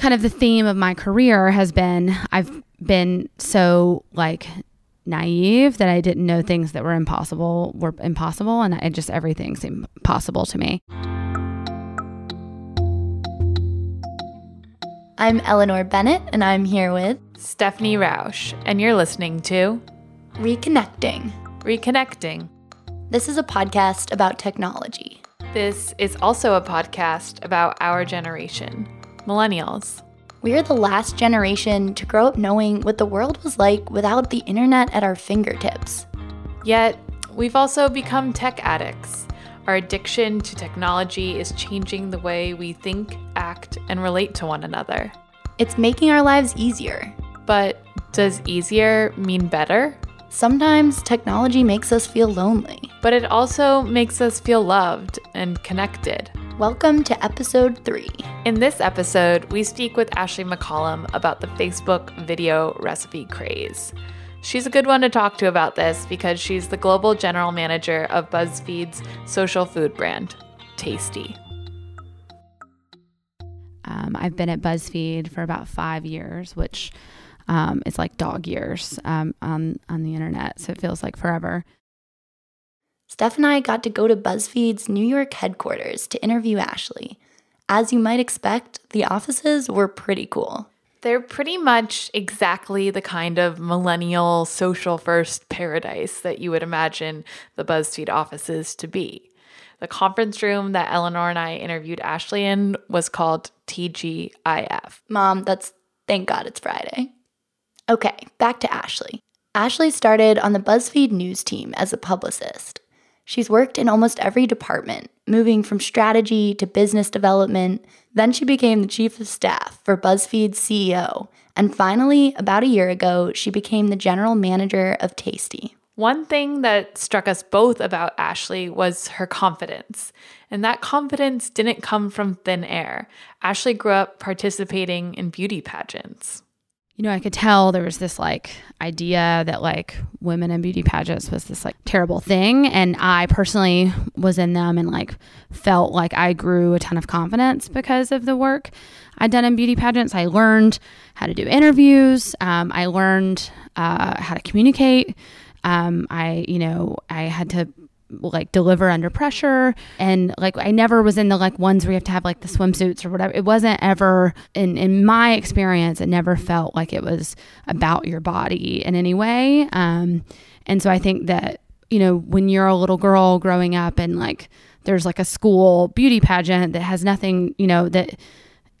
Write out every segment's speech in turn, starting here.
kind of the theme of my career has been I've been so like naive that I didn't know things that were impossible were impossible and it just everything seemed possible to me. I'm Eleanor Bennett and I'm here with Stephanie Rausch, and you're listening to Reconnecting. Reconnecting. This is a podcast about technology. This is also a podcast about our generation, millennials. We're the last generation to grow up knowing what the world was like without the internet at our fingertips. Yet, we've also become tech addicts. Our addiction to technology is changing the way we think, act, and relate to one another. It's making our lives easier. But does easier mean better? Sometimes technology makes us feel lonely. But it also makes us feel loved and connected. Welcome to episode three. In this episode, we speak with Ashley McCollum about the Facebook video recipe craze. She's a good one to talk to about this because she's the global general manager of BuzzFeed's social food brand, Tasty. Um, I've been at BuzzFeed for about five years, which um, is like dog years um, on on the internet, so it feels like forever. Steph and I got to go to BuzzFeed's New York headquarters to interview Ashley. As you might expect, the offices were pretty cool. They're pretty much exactly the kind of millennial social first paradise that you would imagine the BuzzFeed offices to be. The conference room that Eleanor and I interviewed Ashley in was called TGIF. Mom, that's thank God it's Friday. Okay, back to Ashley. Ashley started on the BuzzFeed news team as a publicist. She's worked in almost every department, moving from strategy to business development. Then she became the chief of staff for BuzzFeed's CEO. And finally, about a year ago, she became the general manager of Tasty. One thing that struck us both about Ashley was her confidence. And that confidence didn't come from thin air. Ashley grew up participating in beauty pageants you know, I could tell there was this like idea that like women in beauty pageants was this like terrible thing. And I personally was in them and like felt like I grew a ton of confidence because of the work I'd done in beauty pageants. I learned how to do interviews, um, I learned uh, how to communicate. Um, I, you know, I had to like deliver under pressure and like I never was in the like ones where you have to have like the swimsuits or whatever. It wasn't ever in in my experience it never felt like it was about your body in any way. Um and so I think that you know when you're a little girl growing up and like there's like a school beauty pageant that has nothing, you know, that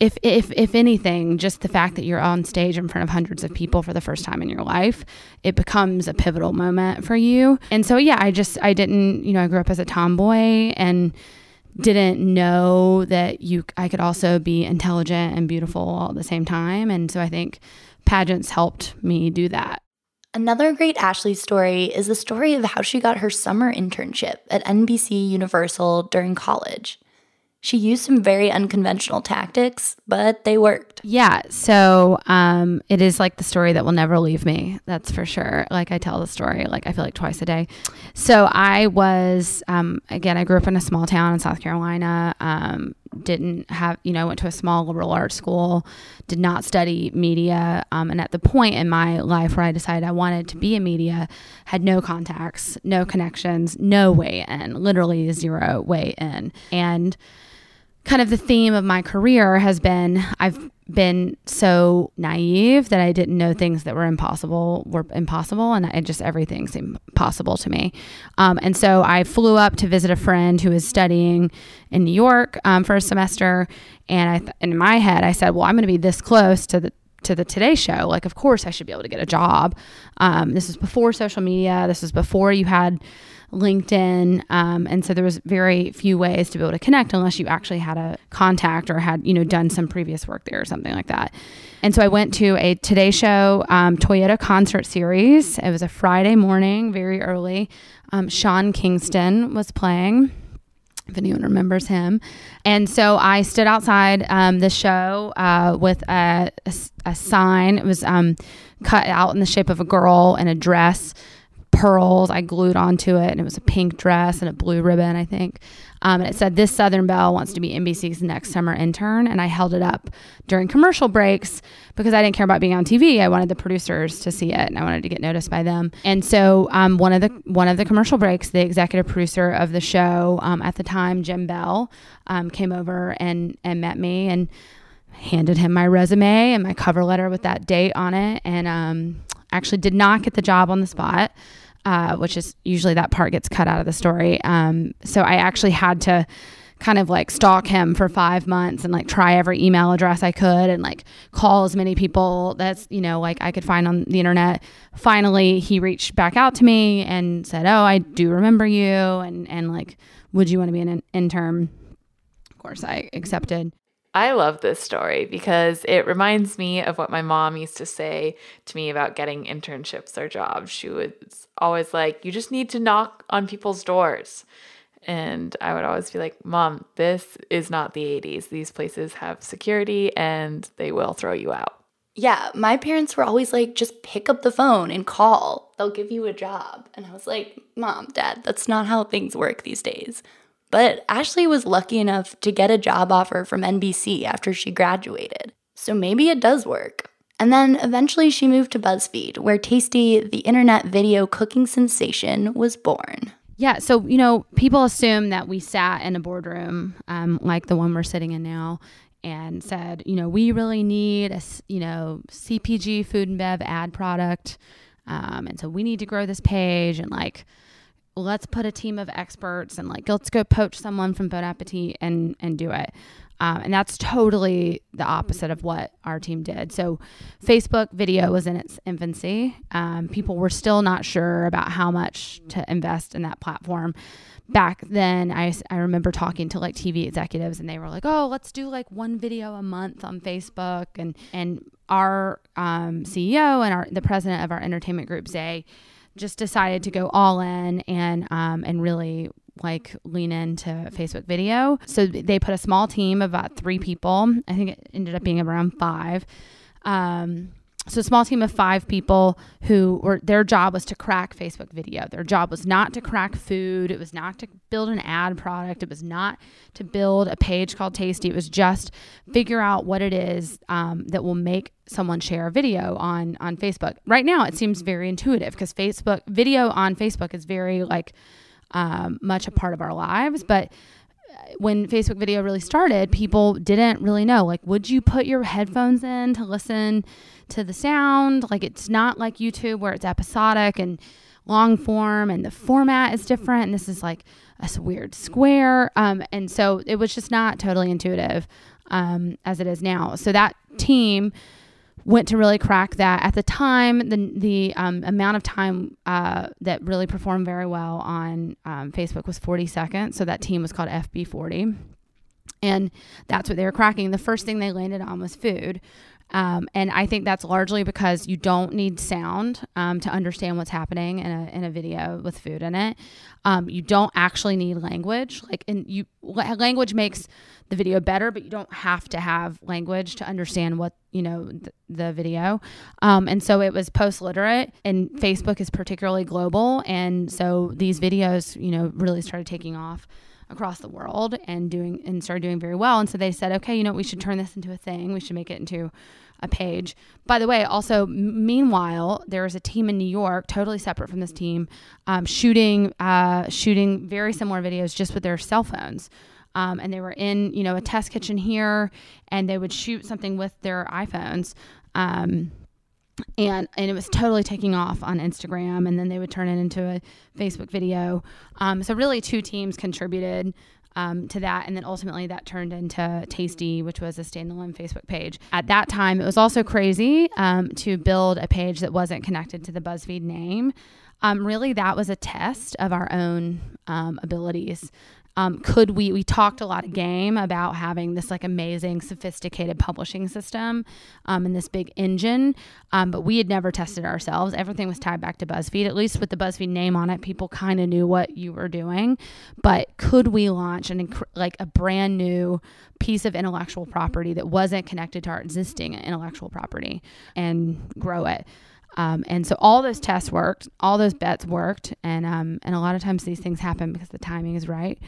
if if if anything, just the fact that you're on stage in front of hundreds of people for the first time in your life, it becomes a pivotal moment for you. And so yeah, I just I didn't, you know, I grew up as a tomboy and didn't know that you I could also be intelligent and beautiful all at the same time. And so I think pageants helped me do that. Another great Ashley story is the story of how she got her summer internship at NBC Universal during college. She used some very unconventional tactics, but they worked. Yeah. So um, it is like the story that will never leave me. That's for sure. Like I tell the story, like I feel like twice a day. So I was, um, again, I grew up in a small town in South Carolina. Um, didn't have, you know, went to a small liberal arts school, did not study media. Um, and at the point in my life where I decided I wanted to be in media, had no contacts, no connections, no way in, literally zero way in. And kind of the theme of my career has been I've been so naive that I didn't know things that were impossible were impossible, and it just everything seemed possible to me. Um, and so I flew up to visit a friend who was studying in New York um, for a semester, and I th- in my head I said, "Well, I'm going to be this close to the." To the Today Show, like, of course, I should be able to get a job. Um, this is before social media. This is before you had LinkedIn. Um, and so there was very few ways to be able to connect unless you actually had a contact or had, you know, done some previous work there or something like that. And so I went to a Today Show um, Toyota concert series. It was a Friday morning, very early. Um, Sean Kingston was playing if anyone remembers him. And so I stood outside um, the show uh, with a, a, a, sign. It was um, cut out in the shape of a girl in a dress pearls I glued onto it, and it was a pink dress and a blue ribbon, I think. Um, and it said, This Southern Belle wants to be NBC's next summer intern. And I held it up during commercial breaks because I didn't care about being on TV. I wanted the producers to see it and I wanted to get noticed by them. And so um, one of the one of the commercial breaks, the executive producer of the show um, at the time, Jim Bell, um, came over and, and met me and handed him my resume and my cover letter with that date on it. And um, actually did not get the job on the spot uh, which is usually that part gets cut out of the story. Um, so I actually had to kind of like stalk him for five months and like try every email address I could and like call as many people that's, you know, like I could find on the internet. Finally, he reached back out to me and said, Oh, I do remember you. And, and like, would you want to be an intern? Of course, I accepted. I love this story because it reminds me of what my mom used to say to me about getting internships or jobs. She was always like, You just need to knock on people's doors. And I would always be like, Mom, this is not the 80s. These places have security and they will throw you out. Yeah, my parents were always like, just pick up the phone and call. They'll give you a job. And I was like, Mom, Dad, that's not how things work these days. But Ashley was lucky enough to get a job offer from NBC after she graduated. So maybe it does work. And then eventually she moved to BuzzFeed, where Tasty, the internet video cooking sensation, was born. Yeah, so you know, people assume that we sat in a boardroom um, like the one we're sitting in now, and said, you know, we really need a you know CPG food and bev ad product, um, and so we need to grow this page and like let's put a team of experts and like let's go poach someone from Bon Appetit and and do it. Um, and that's totally the opposite of what our team did. So, Facebook video was in its infancy. Um, people were still not sure about how much to invest in that platform. Back then, I, I remember talking to like TV executives, and they were like, "Oh, let's do like one video a month on Facebook." And and our um, CEO and our the president of our entertainment group, Ze, just decided to go all in and um, and really like lean into Facebook video. So they put a small team of about three people. I think it ended up being around five. Um, so a small team of five people who were their job was to crack Facebook video. Their job was not to crack food. It was not to build an ad product. It was not to build a page called Tasty. It was just figure out what it is um, that will make someone share a video on on Facebook. Right now, it seems very intuitive because Facebook video on Facebook is very like um, much a part of our lives, but when Facebook video really started, people didn't really know. Like, would you put your headphones in to listen to the sound? Like, it's not like YouTube where it's episodic and long form and the format is different. And this is like a weird square. Um, and so it was just not totally intuitive um, as it is now. So that team went to really crack that. At the time, the the um, amount of time uh, that really performed very well on um, Facebook was 40 seconds. So that team was called FB40, and that's what they were cracking. The first thing they landed on was food. Um, and I think that's largely because you don't need sound um, to understand what's happening in a, in a video with food in it. Um, you don't actually need language. Like, and you language makes the video better, but you don't have to have language to understand what you know th- the video. Um, and so it was post literate, and Facebook is particularly global, and so these videos, you know, really started taking off across the world and doing and started doing very well. And so they said, okay, you know, we should turn this into a thing. We should make it into a page. By the way, also meanwhile, there is a team in New York, totally separate from this team, um, shooting uh, shooting very similar videos just with their cell phones. Um, and they were in, you know, a test kitchen here, and they would shoot something with their iPhones. Um, and and it was totally taking off on Instagram, and then they would turn it into a Facebook video. Um, so really, two teams contributed um, to that, and then ultimately that turned into Tasty, which was a standalone Facebook page. At that time, it was also crazy um, to build a page that wasn't connected to the BuzzFeed name. Um, really, that was a test of our own um, abilities um, could we we talked a lot of game about having this like amazing sophisticated publishing system um, and this big engine um, but we had never tested ourselves. Everything was tied back to buzzfeed. At least with the buzzfeed name on it people kind of knew what you were doing. But could we launch an inc- like a brand new piece of intellectual property that wasn't connected to our existing intellectual property and grow it Um, and so all those tests worked, all those bets worked, and um, and a lot of times these things happen because the timing is right.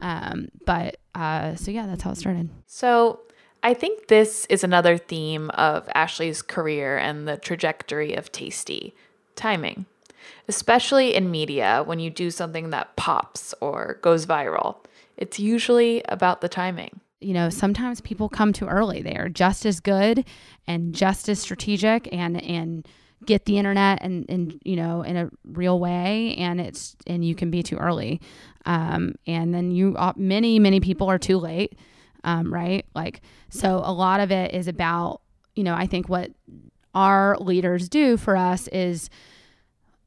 Um, but uh, so yeah, that's how it started. So I think this is another theme of Ashley's career and the trajectory of Tasty timing, especially in media when you do something that pops or goes viral. It's usually about the timing you know, sometimes people come too early. They are just as good and just as strategic and and get the internet and and you know in a real way and it's and you can be too early um, and then you uh, many many people are too late um, right like so a lot of it is about you know i think what our leaders do for us is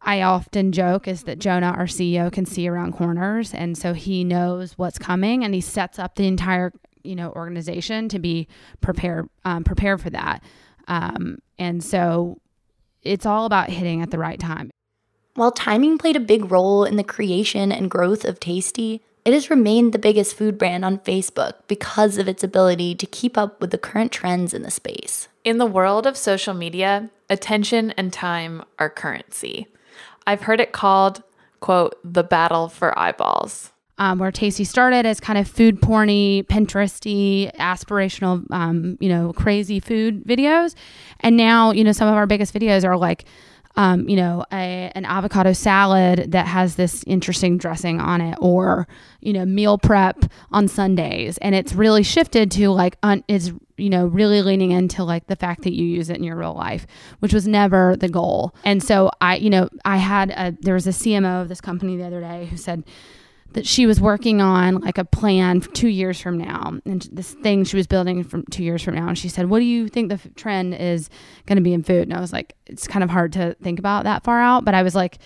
I often joke is that Jonah, our CEO, can see around corners. And so he knows what's coming and he sets up the entire you know organization to be prepared um, prepared for that um, and so it's all about hitting at the right time. While timing played a big role in the creation and growth of tasty it has remained the biggest food brand on facebook because of its ability to keep up with the current trends in the space. In the world of social media attention and time are currency. I've heard it called quote the battle for eyeballs um, where Tasty started as kind of food porny, Pinteresty, aspirational, um, you know, crazy food videos, and now you know some of our biggest videos are like. Um, you know, a, an avocado salad that has this interesting dressing on it, or you know, meal prep on Sundays, and it's really shifted to like un, is you know really leaning into like the fact that you use it in your real life, which was never the goal. And so I, you know, I had a there was a CMO of this company the other day who said that she was working on like a plan two years from now. And this thing she was building from two years from now. And she said what do you think the f- trend is going to be in food? And i was like it's kind of hard to think about that far out. But i was like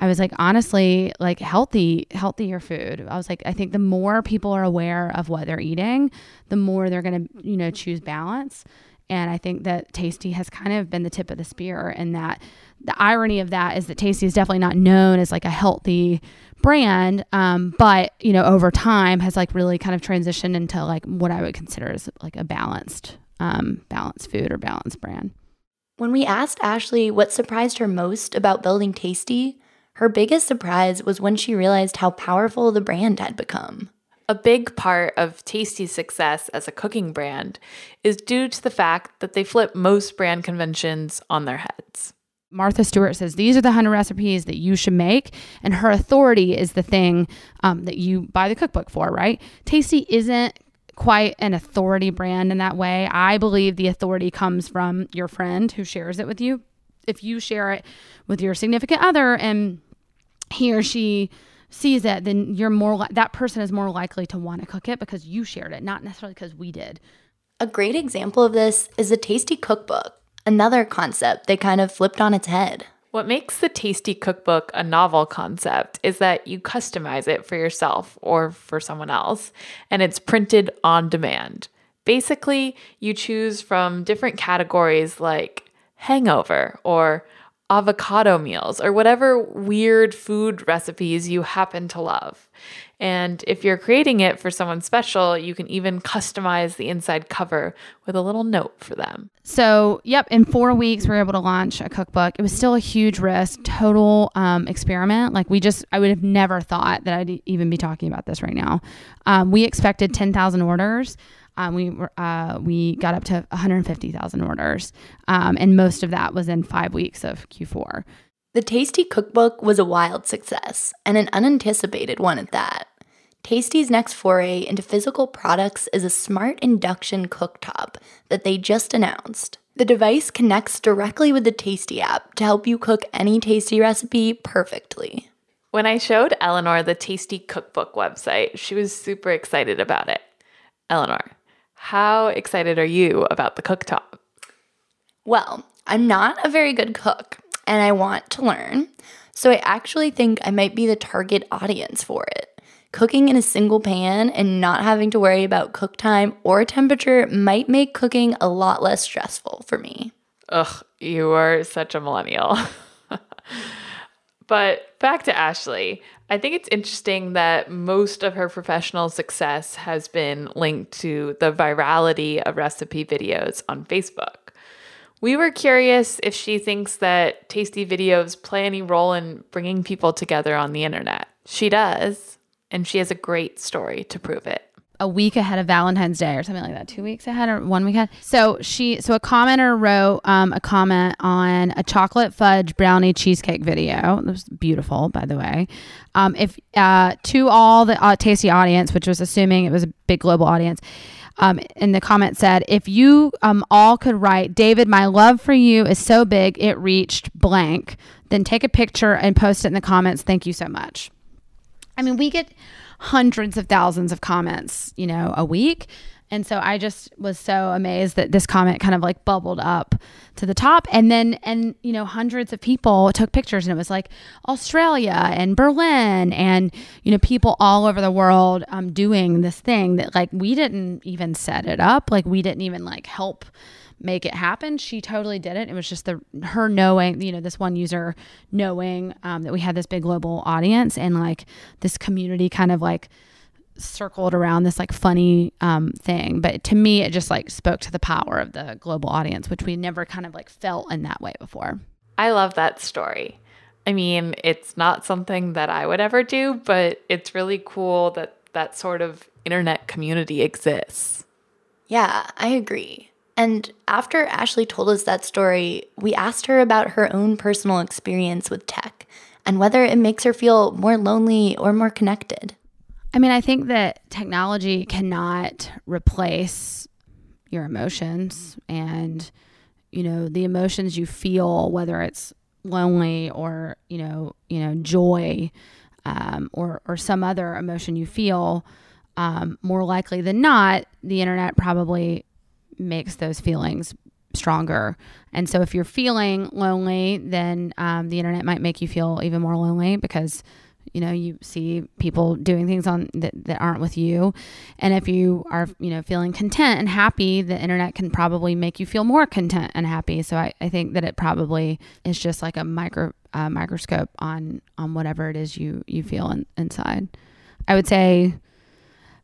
i was like honestly like healthy healthier food. I was like i think the more people are aware of what they're eating the more they're going to you know choose balance. And i think that tasty has kind of been the tip of the spear and that. The irony of that is that tasty is definitely not known as like a healthy brand um, but you know over time has like really kind of transitioned into like what i would consider as like a balanced um, balanced food or balanced brand when we asked ashley what surprised her most about building tasty her biggest surprise was when she realized how powerful the brand had become a big part of Tasty's success as a cooking brand is due to the fact that they flip most brand conventions on their heads. Martha Stewart says these are the 100 recipes that you should make, and her authority is the thing um, that you buy the cookbook for, right? Tasty isn't quite an authority brand in that way. I believe the authority comes from your friend who shares it with you. If you share it with your significant other and he or she sees it, then you're more li- that person is more likely to want to cook it because you shared it, not necessarily because we did. A great example of this is the Tasty Cookbook another concept they kind of flipped on its head. What makes the Tasty Cookbook a novel concept is that you customize it for yourself or for someone else, and it's printed on demand. Basically, you choose from different categories like hangover or avocado meals or whatever weird food recipes you happen to love. And if you're creating it for someone special, you can even customize the inside cover with a little note for them. So, yep, in four weeks, we were able to launch a cookbook. It was still a huge risk, total um, experiment. Like, we just, I would have never thought that I'd even be talking about this right now. Um, we expected 10,000 orders. Um, we were, uh, we got up to 150,000 orders, um, and most of that was in five weeks of Q4. The Tasty Cookbook was a wild success, and an unanticipated one at that. Tasty's next foray into physical products is a smart induction cooktop that they just announced. The device connects directly with the Tasty app to help you cook any tasty recipe perfectly. When I showed Eleanor the Tasty Cookbook website, she was super excited about it. Eleanor, how excited are you about the cooktop? Well, I'm not a very good cook, and I want to learn. So I actually think I might be the target audience for it. Cooking in a single pan and not having to worry about cook time or temperature might make cooking a lot less stressful for me. Ugh, you are such a millennial. but back to Ashley. I think it's interesting that most of her professional success has been linked to the virality of recipe videos on Facebook. We were curious if she thinks that tasty videos play any role in bringing people together on the internet. She does, and she has a great story to prove it a week ahead of Valentine's Day or something like that, two weeks ahead or one week ahead. So she, so a commenter wrote um, a comment on a chocolate fudge brownie cheesecake video. It was beautiful, by the way. Um, if uh, to all the uh, tasty audience, which was assuming it was a big global audience, um, in the comment said, if you um, all could write, David, my love for you is so big it reached blank, then take a picture and post it in the comments. Thank you so much. I mean, we get hundreds of thousands of comments, you know, a week. And so I just was so amazed that this comment kind of like bubbled up to the top. And then, and, you know, hundreds of people took pictures and it was like Australia and Berlin and, you know, people all over the world um, doing this thing that like we didn't even set it up. Like we didn't even like help make it happen. She totally did it. It was just the her knowing, you know, this one user knowing um, that we had this big global audience and like this community kind of like circled around this like funny um, thing. But to me, it just like spoke to the power of the global audience, which we never kind of like felt in that way before. I love that story. I mean, it's not something that I would ever do, but it's really cool that that sort of internet community exists. Yeah, I agree. And after Ashley told us that story, we asked her about her own personal experience with tech and whether it makes her feel more lonely or more connected. I mean, I think that technology cannot replace your emotions and, you know, the emotions you feel, whether it's lonely or, you know, you know, joy um, or, or some other emotion you feel. Um, more likely than not, the internet probably makes those feelings stronger. And so if you're feeling lonely, then um, the internet might make you feel even more lonely because you know you see people doing things on that, that aren't with you and if you are you know feeling content and happy the internet can probably make you feel more content and happy so i, I think that it probably is just like a micro uh, microscope on on whatever it is you you feel in, inside i would say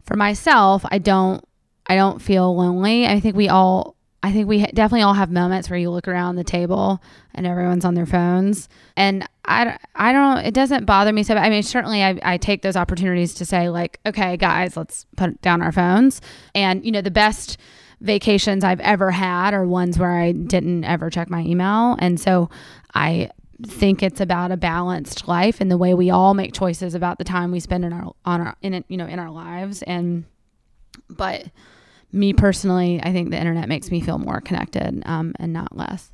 for myself i don't I don't feel lonely. I think we all I think we definitely all have moments where you look around the table and everyone's on their phones. And I, I don't, it doesn't bother me. So, I mean, certainly I, I take those opportunities to say, like, okay, guys, let's put down our phones. And, you know, the best vacations I've ever had are ones where I didn't ever check my email. And so I think it's about a balanced life and the way we all make choices about the time we spend in our, on our, in you know, in our lives. And, but, me personally, I think the internet makes me feel more connected um, and not less.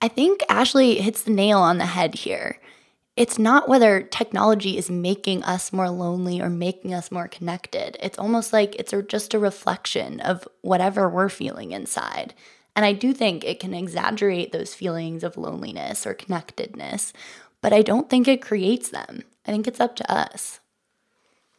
I think Ashley hits the nail on the head here. It's not whether technology is making us more lonely or making us more connected. It's almost like it's just a reflection of whatever we're feeling inside. And I do think it can exaggerate those feelings of loneliness or connectedness, but I don't think it creates them. I think it's up to us.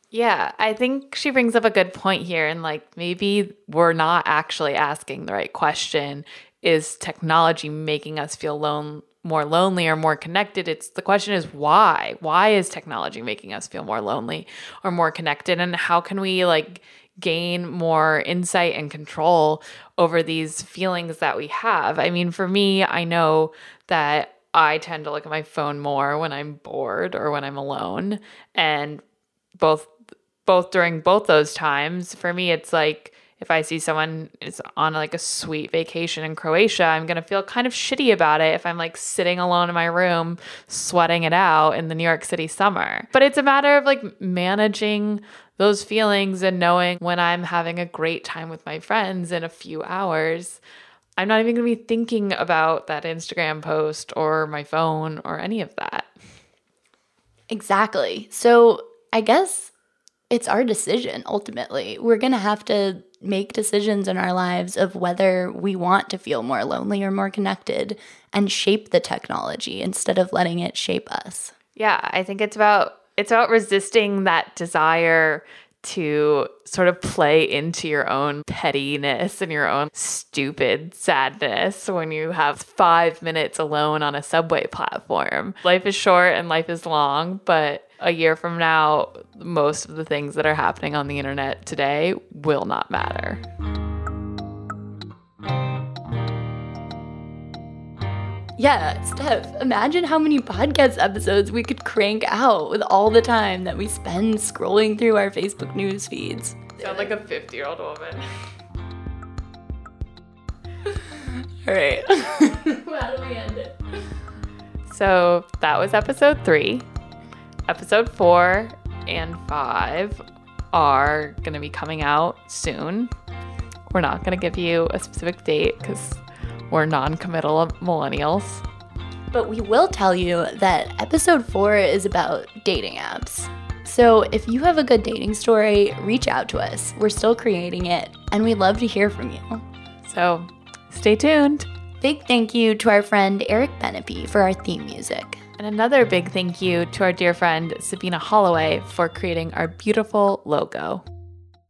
Yeah, I think she brings up a good point here. And like maybe we're not actually asking the right question. Is technology making us feel lone, more lonely or more connected? It's the question is why? Why is technology making us feel more lonely or more connected? And how can we like gain more insight and control over these feelings that we have? I mean, for me, I know that I tend to look at my phone more when I'm bored or when I'm alone. And both both during both those times. For me, it's like if I see someone is on like a sweet vacation in Croatia, I'm going to feel kind of shitty about it if I'm like sitting alone in my room sweating it out in the New York City summer. But it's a matter of like managing those feelings and knowing when I'm having a great time with my friends in a few hours. I'm not even going to be thinking about that Instagram post or my phone or any of that. Exactly. So, I guess it's our decision ultimately. We're going to have to make decisions in our lives of whether we want to feel more lonely or more connected and shape the technology instead of letting it shape us. Yeah, I think it's about it's about resisting that desire to sort of play into your own pettiness and your own stupid sadness when you have five minutes alone on a subway platform. Life is short and life is long, but a year from now, most of the things that are happening on the internet today will not matter. Yeah, Steph, imagine how many podcast episodes we could crank out with all the time that we spend scrolling through our Facebook news feeds. Sound like a 50 year old woman. All right. how do we end it? So that was episode three. Episode four and five are going to be coming out soon. We're not going to give you a specific date because we're non committal millennials. But we will tell you that episode four is about dating apps. So if you have a good dating story, reach out to us. We're still creating it, and we'd love to hear from you. So stay tuned. Big thank you to our friend Eric Benepi for our theme music. And another big thank you to our dear friend Sabina Holloway for creating our beautiful logo.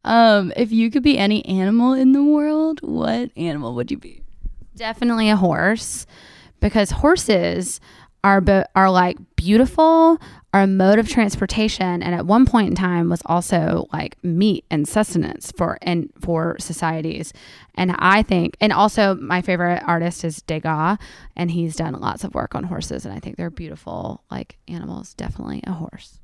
Um, if you could be any animal in the world, what animal would you be? Definitely a horse because horses are bo- are like beautiful, are a mode of transportation, and at one point in time was also like meat and sustenance for and for societies. And I think, and also my favorite artist is Degas, and he's done lots of work on horses, and I think they're beautiful like animals. Definitely a horse.